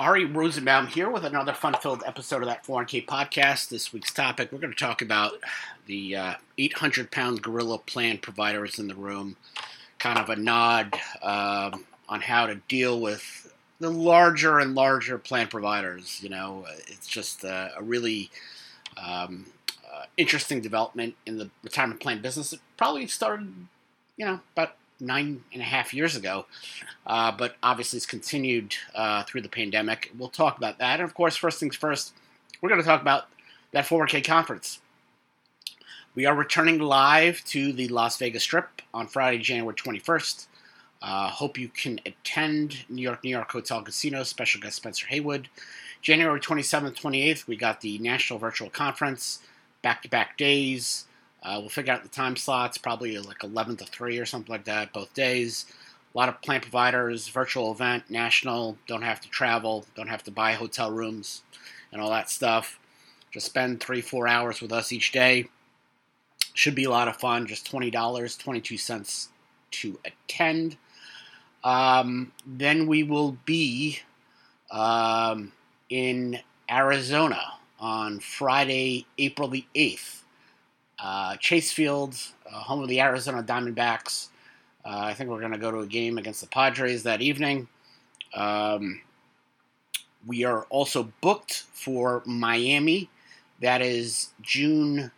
Ary Rosenbaum here with another fun-filled episode of that 4K podcast. This week's topic, we're going to talk about the 800-pound uh, gorilla plan providers in the room, kind of a nod um, on how to deal with the larger and larger plan providers. You know, it's just uh, a really um, uh, interesting development in the retirement plan business. It probably started, you know, about nine and a half years ago, uh, but obviously it's continued uh, through the pandemic. We'll talk about that. And of course, first things first, we're going to talk about that 4K conference. We are returning live to the Las Vegas Strip on Friday, January 21st. Uh, hope you can attend New York, New York Hotel Casino, special guest Spencer Haywood. January 27th, 28th, we got the National Virtual Conference, back to back days. Uh, we'll figure out the time slots, probably like 11 to 3 or something like that, both days. A lot of plan providers, virtual event, national, don't have to travel, don't have to buy hotel rooms and all that stuff. Just spend three, four hours with us each day. Should be a lot of fun. Just $20, 22 cents to attend. Um, then we will be um, in Arizona on Friday, April the 8th uh, Chase Field, uh, home of the Arizona Diamondbacks. Uh, I think we're going to go to a game against the Padres that evening. Um, we are also booked for Miami. That is June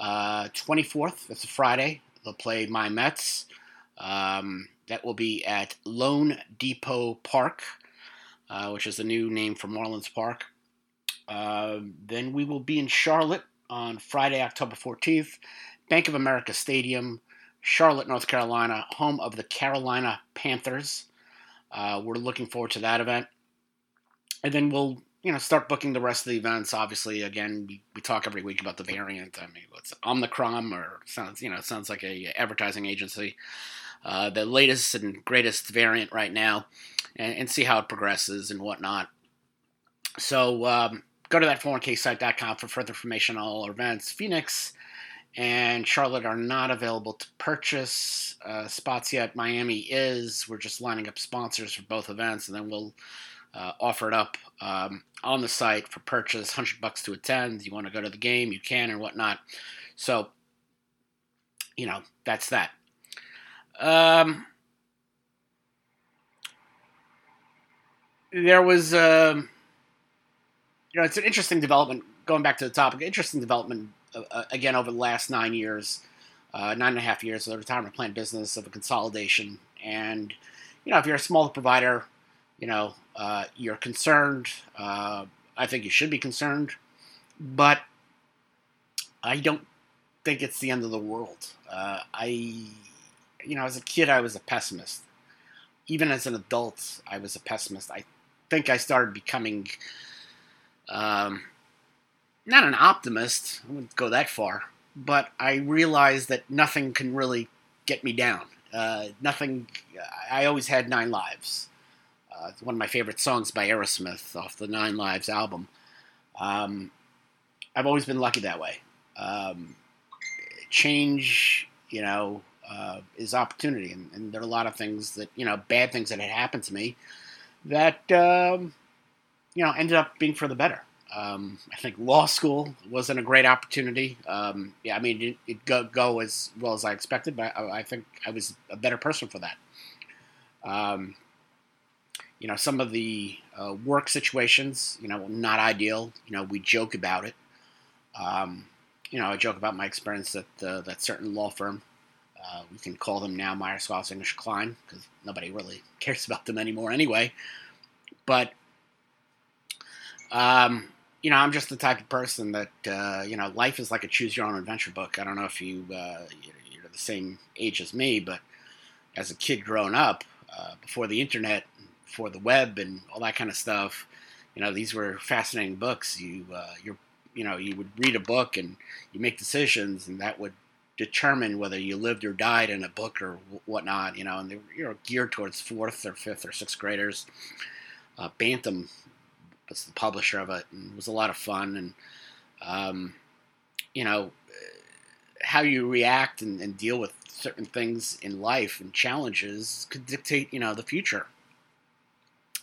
24th. Uh, That's a Friday. They'll play my Mets. Um, that will be at Lone Depot Park, uh, which is the new name for Marlins Park. Then we will be in Charlotte on Friday, October 14th, Bank of America Stadium, Charlotte, North Carolina, home of the Carolina Panthers. Uh, we're looking forward to that event. And then we'll, you know, start booking the rest of the events. Obviously, again, we, we talk every week about the variant. I mean, what's Omicron or sounds, you know, sounds like a advertising agency. Uh, the latest and greatest variant right now, and, and, see how it progresses and whatnot. So, um, go to that 401ksite.com for further information on all events. Phoenix and Charlotte are not available to purchase uh, spots yet. Miami is. We're just lining up sponsors for both events, and then we'll uh, offer it up um, on the site for purchase. Hundred bucks to attend. You want to go to the game, you can, and whatnot. So, you know, that's that. Um, there was. Uh, you know, it's an interesting development. Going back to the topic, interesting development uh, uh, again over the last nine years, uh, nine and a half years of the retirement plan business of a consolidation. And you know, if you're a smaller provider, you know, uh, you're concerned. Uh, I think you should be concerned, but I don't think it's the end of the world. Uh, I, you know, as a kid, I was a pessimist. Even as an adult, I was a pessimist. I think I started becoming um, not an optimist, I wouldn't go that far, but I realize that nothing can really get me down. Uh, nothing. I always had nine lives. Uh, it's one of my favorite songs by Aerosmith off the Nine Lives album. Um, I've always been lucky that way. Um, change, you know, uh, is opportunity, and, and, there are a lot of things that you know, bad things that had happened to me that um, you know, ended up being for the better. Um, I think law school wasn't a great opportunity. Um, yeah, I mean, it, it go, go as well as I expected, but I, I, think I was a better person for that. Um, you know, some of the uh, work situations, you know, not ideal. You know, we joke about it. Um, you know, I joke about my experience at uh, that certain law firm. Uh, we can call them now Meyer Suozzi English Klein because nobody really cares about them anymore anyway. But um, you know, I'm just the type of person that uh, you know, life is like a choose your own adventure book. I don't know if you uh, you're the same age as me, but as a kid growing up, uh, before the internet, before the web, and all that kind of stuff, you know, these were fascinating books. You uh, you you know, you would read a book and you make decisions, and that would determine whether you lived or died in a book or whatnot. You know, and they were you know, geared towards fourth or fifth or sixth graders. Uh, Bantam was the publisher of it, and it was a lot of fun. And um, you know how you react and, and, deal with certain things in life and challenges could dictate you know the future.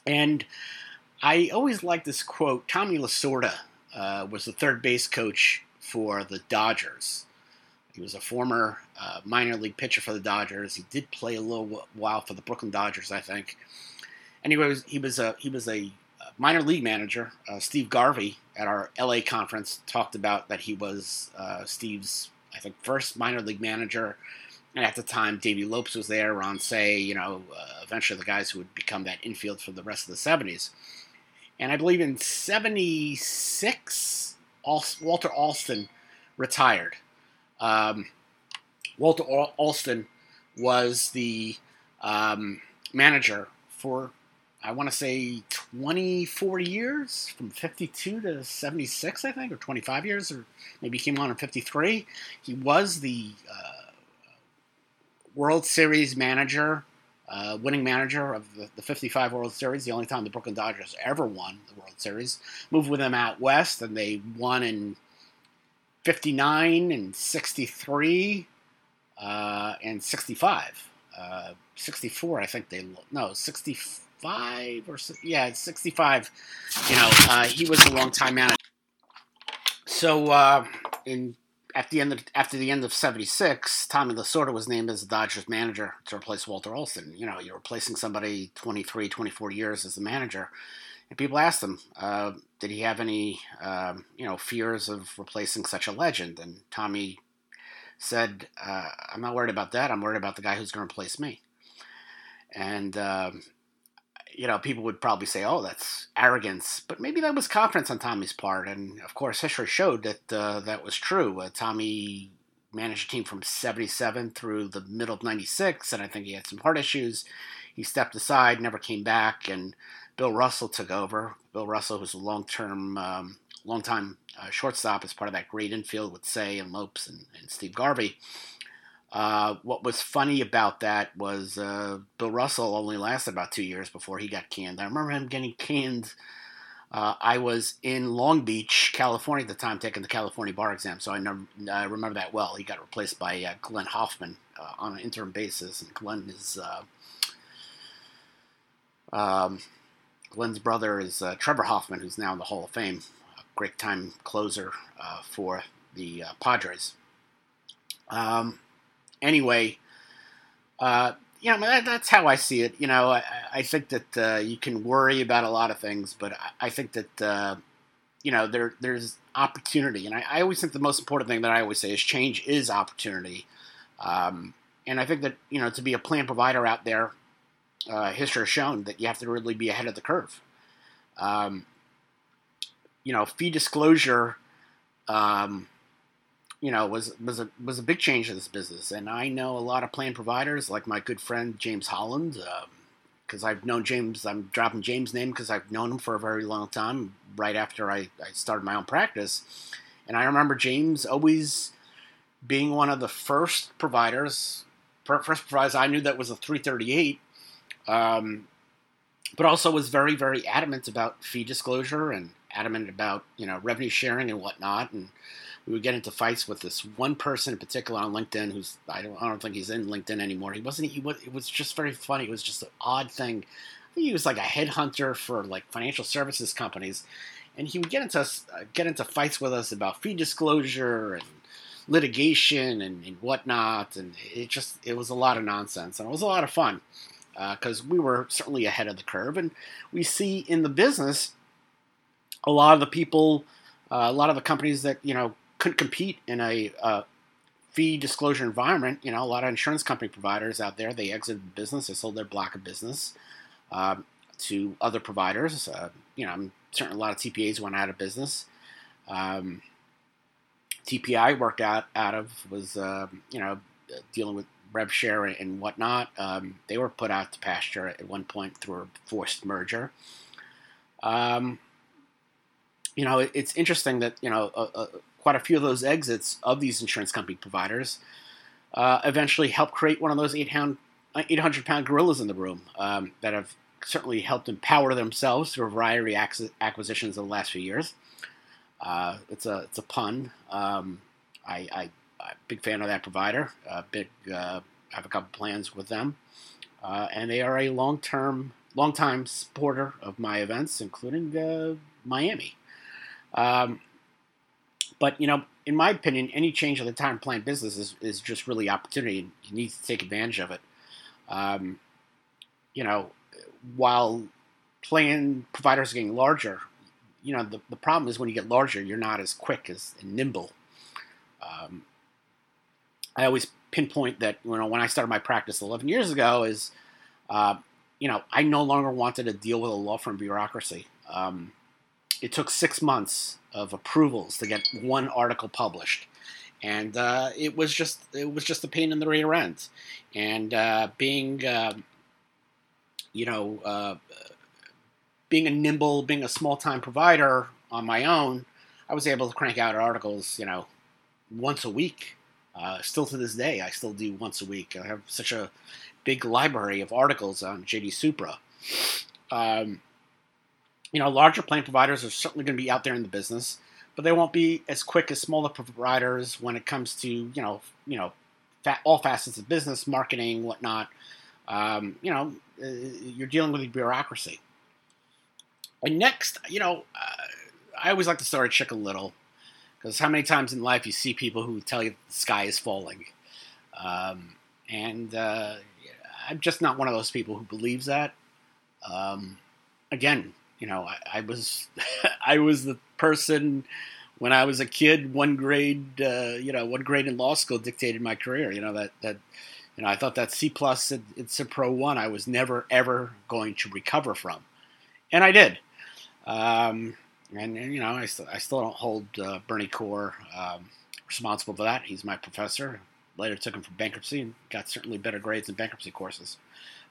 And I always like this quote. Tommy Lasorda uh, was the third base coach for the Dodgers. He was a former uh, minor league pitcher for the Dodgers. He did play a little while for the Brooklyn Dodgers, I think. Was he was a he was a minor league manager. Uh, Steve Garvey at our LA conference talked about that he was uh, Steve's I think first minor league manager. And at the time, Davey Lopes was there, Ron Cey, you know, uh, eventually the guys who would become that infield for the rest of the 70s. And I believe in 76, Walter Alston retired. Um, Walter Alston was the um, manager for, I want to say, 24 years, from 52 to 76, I think, or 25 years, or maybe he came on in 53. He was the uh, World Series manager, uh, winning manager of the, the 55 World Series, the only time the Brooklyn Dodgers ever won the World Series. Moved with them out west, and they won in 59 and 63 uh, and 65. Uh, 64, I think they no 65 or yeah 65. You know, uh, he was a long time manager. So uh, in at the end of after the end of '76, Tommy Lasorda was named as the Dodgers manager to replace Walter Alston. You know, you're replacing somebody 23, 24 years as the manager. And people asked him, uh, did he have any, um, you know, fears of replacing such a legend? And Tommy said, uh, I'm not worried about that. I'm worried about the guy who's going to replace me. And, um, you know, people would probably say, oh, that's arrogance. But maybe that was confidence on Tommy's part. And, of course, history showed that uh, that was true. Uh, Tommy managed a team from 77 through the middle of 96, and I think he had some heart issues. He stepped aside, never came back, and Bill Russell took over. Bill Russell, who's a long-term, um, long-time uh, shortstop, as part of that great infield with Cey and Lopes and, and Steve Garvey. Uh, what was funny about that was uh, Bill Russell only lasted about two years before he got canned. I remember him getting canned. Uh, I was in Long Beach, California at the time, taking the California bar exam, so I, never, I remember that well. He got replaced by uh, Glenn Hoffman uh, on an interim basis, and Glenn is um, Glenn's brother is Trevor Hoffman, who's now in the Hall of Fame, a great time closer for the Padres. Um, anyway, uh, you know, that, that's how I see it. You know, I, I think that uh, you can worry about a lot of things, but I, I think that, uh, you know, there there's opportunity. And I, I, always think the most important thing that I always say is change is opportunity. Um, and I think that, you know, to be a plan provider out there uh, history has shown that you have to really be ahead of the curve. Um, you know, fee disclosure, um, you know, was was a was a big change in this business, and I know a lot of plan providers, like my good friend James Holland, because um, I've known James. I'm dropping James' name because I've known him for a very long time. Right after I, I started my own practice, and I remember James always being one of the first providers, first providers I knew that was a 338 um, but also was very, very adamant about fee disclosure and adamant about you know revenue sharing and whatnot. And we would get into fights with this one person in particular on LinkedIn, who's I don't, I don't think he's in LinkedIn anymore. He wasn't. He was. It was just very funny. It was just an odd thing. He was like a headhunter for like financial services companies, and he would get into uh, get into fights with us about fee disclosure and litigation and, and whatnot. And it just it was a lot of nonsense, and it was a lot of fun because uh, we were certainly ahead of the curve. And we see in the business a lot of the people, uh, a lot of the companies that you know couldn't compete in a uh, fee disclosure environment. You know, a lot of insurance company providers out there they exited the business, they sold their block of business um, to other providers. Uh, you know, certainly a lot of TPAs went out of business. Um, TPI worked out out of was um, you know dealing with rev share and whatnot. Um, they were put out to pasture at one point through a forced merger. Um, you know, it, it's interesting that you know quite a few of those exits of these insurance company providers uh, eventually helped create one of those 800 pound gorillas in the room um, that have certainly helped empower themselves through a variety of acquisitions in the last few years. Uh, it's a it's a pun. Um, I, I big fan of that provider. Uh, big, uh, have a couple plans with them, uh, and they are a long-term longtime supporter of my events, including uh, Miami. Um, but you know, in my opinion, any change of the time plan business is, is just really opportunity. You need to take advantage of it. Um, you know, while plan providers are getting larger, you know, the, the problem is when you get larger, you're not as quick as and nimble. Um, I always pinpoint that you know when I started my practice 11 years ago is, uh, you know, I no longer wanted to deal with a law firm bureaucracy. Um, it took six months of approvals to get one article published, and uh, it was just it was just a pain in the rear end. And uh, being, uh, you know, uh, being a nimble, being a small time provider on my own, I was able to crank out articles, you know, once a week. Uh, still to this day, I still do once a week. I have such a big library of articles on JD Supra. Um, you know, larger plan providers are certainly going to be out there in the business, but they won't be as quick as smaller providers when it comes to you know, you know, all facets of business, marketing, whatnot. Um, you know, uh, you're dealing with the bureaucracy. And next, you know, uh, I always like to start a chicken little because how many times in life you see people who tell you the sky is falling, um, and uh, I'm just not one of those people who believes that. Um, again, you know, I, I was I was the person when I was a kid. One grade, uh, you know, one grade in law school dictated my career. You know that that you know I thought that C plus in, in Pro one I was never ever going to recover from, and I did. Um, and, and, you know, I, I still don't hold uh, Bernie Corr um, responsible for that. He's my professor. Later took him for bankruptcy and got certainly better grades in bankruptcy courses.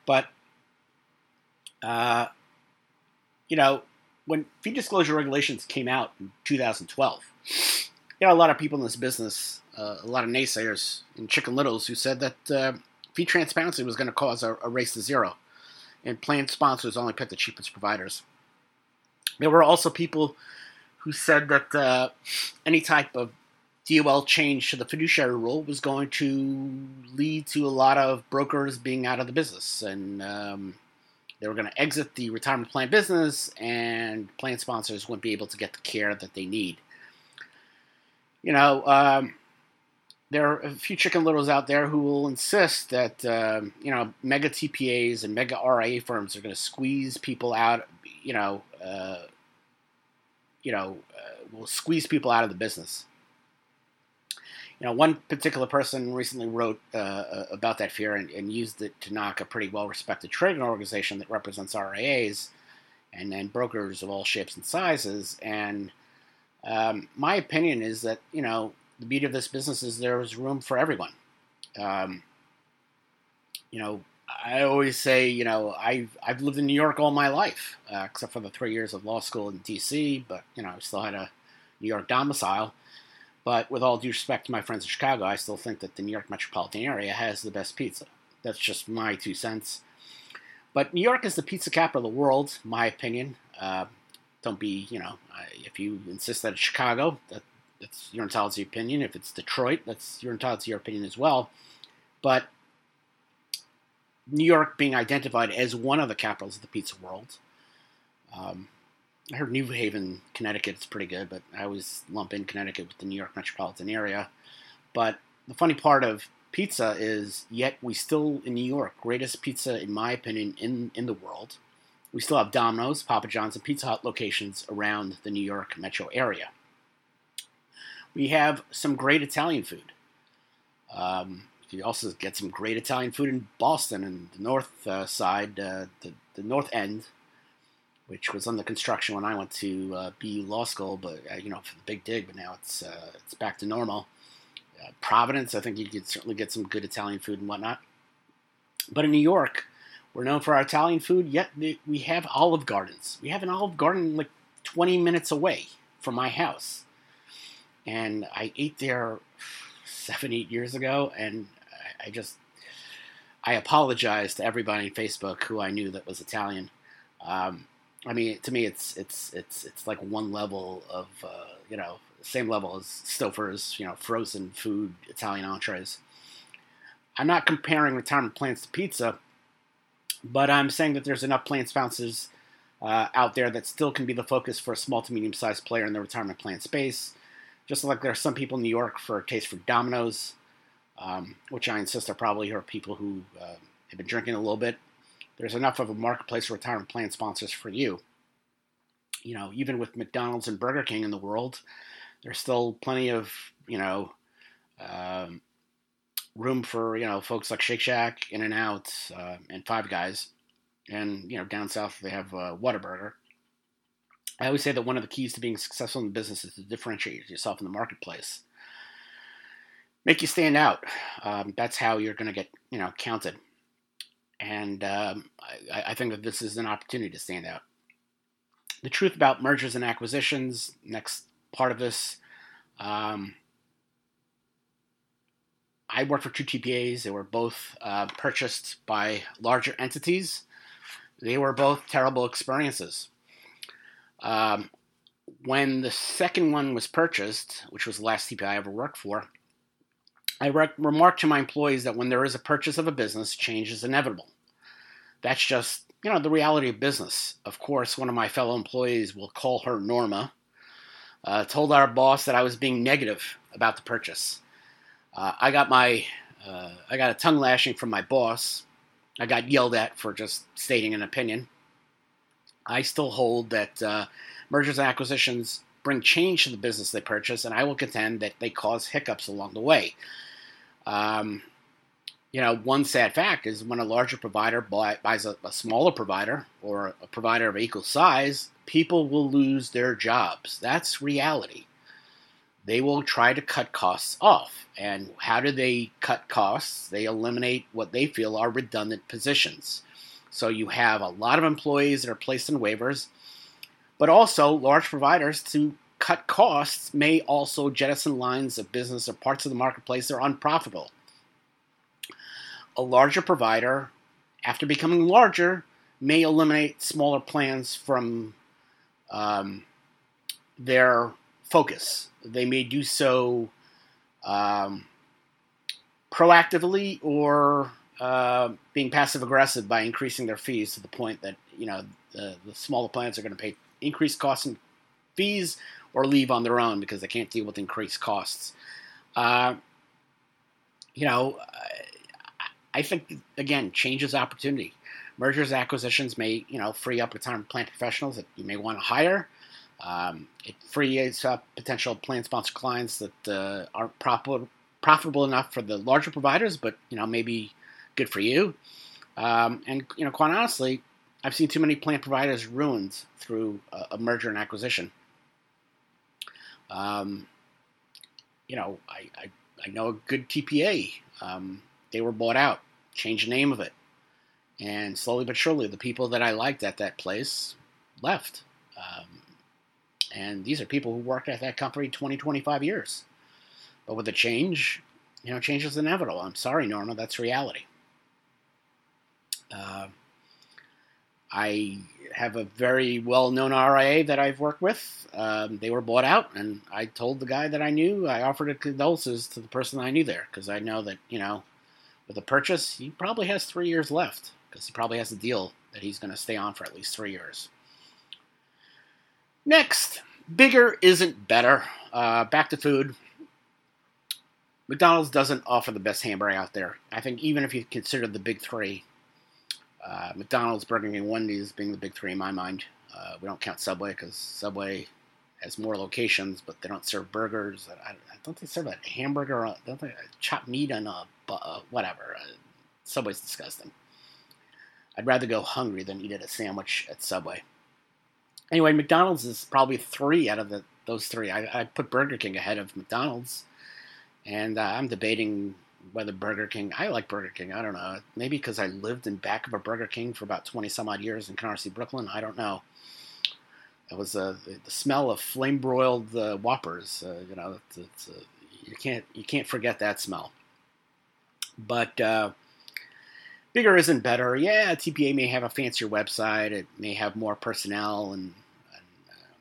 But, uh, you know, when fee disclosure regulations came out in 2012, you know, a lot of people in this business, uh, a lot of naysayers and chicken littles who said that uh, fee transparency was going to cause a, a race to zero, and plan sponsors only pick the cheapest providers. There were also people who said that uh, any type of DOL change to the fiduciary rule was going to lead to a lot of brokers being out of the business, and um, they were going to exit the retirement plan business, and plan sponsors wouldn't be able to get the care that they need. You know, um, there are a few chicken littles out there who will insist that um, you know mega TPAs and mega RIA firms are going to squeeze people out. You know, uh, you know, uh, will squeeze people out of the business. Know, one particular person recently wrote uh, about that fear and, and, used it to knock a pretty well-respected trading organization that represents RIAs and then brokers of all shapes and sizes. And um, my opinion is that you know the beauty of this business is there is room for everyone. Um, you know, I always say, you know, I've I've lived in New York all my life, uh, except for the three years of law school in D.C. But you know, I still had a New York domicile. But with all due respect to my friends in Chicago, I still think that the New York metropolitan area has the best pizza. That's just my two cents. But New York is the pizza capital of the world, my opinion. Uh, don't be, you know, if you insist that it's Chicago, that, that's your entitled your opinion. If it's Detroit, that's you're entitled your opinion as well. But New York being identified as one of the capitals of the pizza world. Um, I heard New Haven, Connecticut is pretty good, but I always lump in Connecticut with the New York metropolitan area. But the funny part of pizza is, yet we still in New York, greatest pizza in my opinion in in the world. We still have Domino's, Papa John's, and Pizza Hut locations around the New York metro area. We have some great Italian food. Um, you also get some great Italian food in Boston and the north uh, side, uh, the, the north end, which was under construction when I went to uh, BU Law School, but uh, you know for the big dig. But now it's uh, it's back to normal. Uh, Providence, I think you could certainly get some good Italian food and whatnot. But in New York, we're known for our Italian food. Yet we have Olive Gardens. We have an Olive Garden like 20 minutes away from my house, and I ate there seven, eight years ago, and I just I apologize to everybody on Facebook who I knew that was Italian. Um, I mean, to me, it's it's it's it's like one level of uh, you know same level as Stouffer's you know frozen food Italian entrees. I'm not comparing retirement plans to pizza, But I'm saying that there's enough plan sponsors uh, out there that still can be the focus for a small to medium sized player in the retirement plan space. Just like there are some people in New York for a taste for Domino's, um, which I insist are probably are people who uh, have been drinking a little bit. There's enough of a marketplace for retirement plan sponsors for you. You know, even with McDonald's and Burger King in the world, there's still plenty of you know um, room for you know folks like Shake Shack, In and Out, uh, and Five Guys, and you know down south they have uh, Whataburger. I always say that one of the keys to being successful in business is to differentiate yourself in the marketplace, make you stand out. Um, that's how you're going to get you know counted, and um, I, I think that this is an opportunity to stand out. The truth about mergers and acquisitions. Next part of this. Um, I worked for two TPAs. They were both uh, purchased by larger entities. They were both terrible experiences. Um, when the second one was purchased, which was the last TPA I ever worked for, I re- remarked to my employees that when there is a purchase of a business, change is inevitable. That's just, you know, the reality of business. Of course, one of my fellow employees, will call her Norma, uh, told our boss that I was being negative about the purchase. Uh, I got my uh, I got a tongue lashing from my boss. I got yelled at for just stating an opinion. I still hold that uh, mergers and acquisitions bring change to the business they purchase, and I will contend that they cause hiccups along the way. Um, you know, one sad fact is when a larger provider buy, buys a, a smaller provider or a provider of equal size, people will lose their jobs. That's reality they will try to cut costs off. And how do they cut costs? They eliminate what they feel are redundant positions. So you have a lot of employees that are placed in waivers, but also large providers to cut costs may also jettison lines of business or parts of the marketplace that are unprofitable. A larger provider, after becoming larger, may eliminate smaller plans from um, their focus they may do so um, proactively or uh, being passive aggressive by increasing their fees to the point that you know the, the smaller plans are going to pay increased costs and fees or leave on their own because they can't deal with increased costs. Uh, you know, I think again, changes opportunity. Mergers, acquisitions may you know free up retirement plan professionals that you may want to hire. Um, it frees up potential plan sponsor clients that uh, aren't profitable, profitable enough for the larger providers, but you know maybe good for you. Um, and you know, quite honestly, I've seen too many plan providers ruined through a, a merger and acquisition. Um, you know, I, I, I, know a good TPA. Um, they were bought out, changed the name of it, and slowly but surely, the people that I liked at that place left. Um, and these are people who worked at that company 20, 25 years. But with the change, you know, change is inevitable. I'm sorry, Norma, that's reality. Uh, I have a very well known RIA that I've worked with. Um, they were bought out, and I told the guy that I knew, I offered condolences to the person I knew there because I know that, you know, with a purchase, he probably has three years left because he probably has a deal that he's going to stay on for at least three years. Next, bigger isn't better. Uh, back to food. McDonald's doesn't offer the best hamburger out there. I think even if you consider the big three, uh, McDonald's, Burger King, Wendy's being the big three in my mind. Uh, we don't count Subway because Subway has more locations, but they don't serve burgers. I, I don't think they serve a hamburger? Don't they chop meat on a uh, whatever? Uh, Subway's disgusting. I'd rather go hungry than eat at a sandwich at Subway. Anyway, McDonald's is probably three out of the, those three. I, I put Burger King ahead of McDonald's, and uh, I'm debating whether Burger King. I like Burger King. I don't know. Maybe because I lived in back of a Burger King for about twenty some odd years in Canarsie, Brooklyn. I don't know. It was uh, the smell of flame broiled uh, Whoppers. Uh, you know, it's, it's, uh, you can't you can't forget that smell. But uh, bigger isn't better. Yeah, TPA may have a fancier website. It may have more personnel, and, and uh,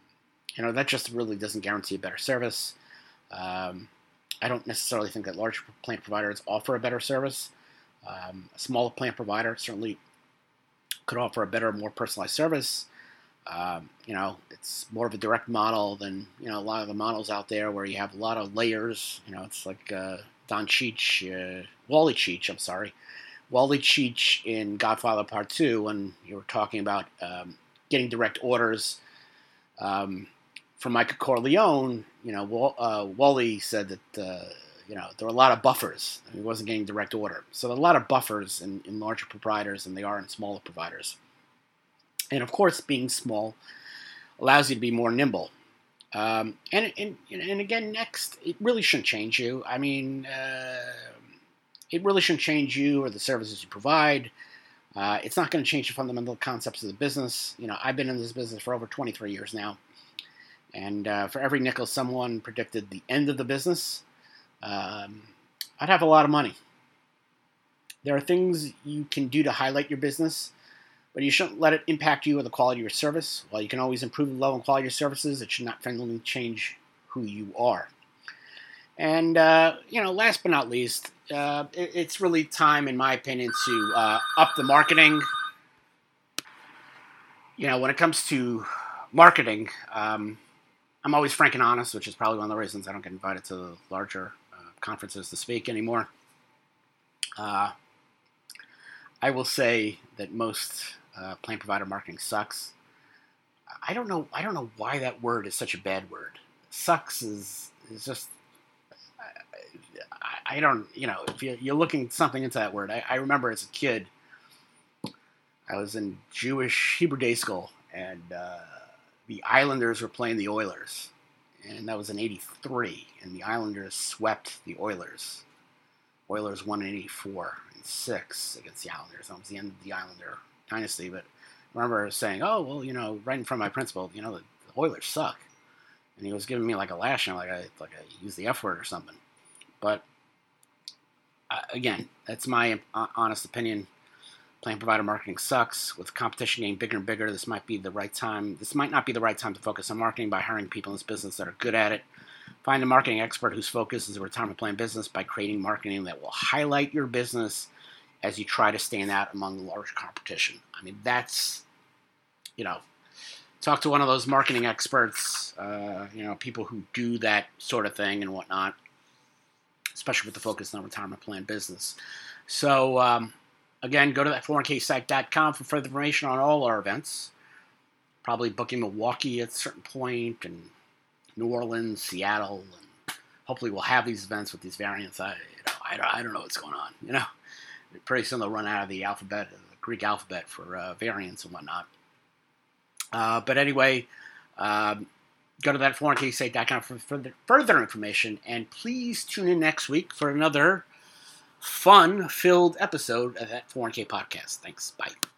you know that just really doesn't guarantee a better service. Um, I don't necessarily think that large plant providers offer a better service. Um, a smaller plant provider certainly could offer a better, more personalized service. Um, you know, it's more of a direct model than you know a lot of the models out there where you have a lot of layers. You know, it's like uh, Don Cheech, uh, Wally Cheech. I'm sorry, Wally Cheech in Godfather Part Two, when you were talking about um, getting direct orders um, from Michael Corleone. You know, uh, Wally said that uh, you know there were a lot of buffers. He wasn't getting direct order, so there are a lot of buffers in, in larger providers than they are in smaller providers. And of course, being small allows you to be more nimble. Um, and, and, and again, next, it really shouldn't change you. I mean, uh, it really shouldn't change you or the services you provide. Uh, it's not going to change the fundamental concepts of the business. You know, I've been in this business for over 23 years now. And uh, for every nickel someone predicted the end of the business, um, I'd have a lot of money. There are things you can do to highlight your business but you shouldn't let it impact you or the quality of your service. While you can always improve the level and quality of your services, it should not fundamentally change who you are. And, uh, you know, last but not least, uh, it, it's really time, in my opinion, to uh, up the marketing. You know, when it comes to marketing, um, I'm always frank and honest, which is probably one of the reasons I don't get invited to the larger uh, conferences to speak anymore. Uh, I will say that most uh, plan provider marketing sucks. I don't know. I don't know why that word is such a bad word. Sucks is is just. I, I don't. You know, if you, you're looking something into that word, I, I remember as a kid. I was in Jewish Hebrew day school, and uh, the Islanders were playing the Oilers, and that was in '83, and the Islanders swept the Oilers. Oilers won in '84 and six against the Islanders. That was the end of the Islander dynasty. But I remember saying, "Oh well, you know, right in front of my principal, you know, the, the Oilers suck," and he was giving me like a lashing, like I like I used the F word or something. But uh, again, that's my honest opinion. Plan provider marketing sucks. With competition getting bigger and bigger, this might be the right time. This might not be the right time to focus on marketing by hiring people in this business that are good at it. Find a marketing expert whose focus is a retirement plan business by creating marketing that will highlight your business as you try to stand out among the large competition. I mean, that's, you know, talk to one of those marketing experts, uh, you know, people who do that sort of thing and whatnot, especially with the focus on retirement plan business. So, um, again, go to that 401ksite.com for further information on all our events. Probably booking Milwaukee at a certain point and New Orleans, Seattle, and hopefully we'll have these events with these variants. I, you know, I, I don't know what's going on, you know pretty soon they'll run out of the alphabet, the Greek alphabet for uh, variants and whatnot. Uh, but anyway, um, go to that 401ksite.com for further, further information, and please tune in next week for another fun-filled episode of that 401k podcast. Thanks. Bye.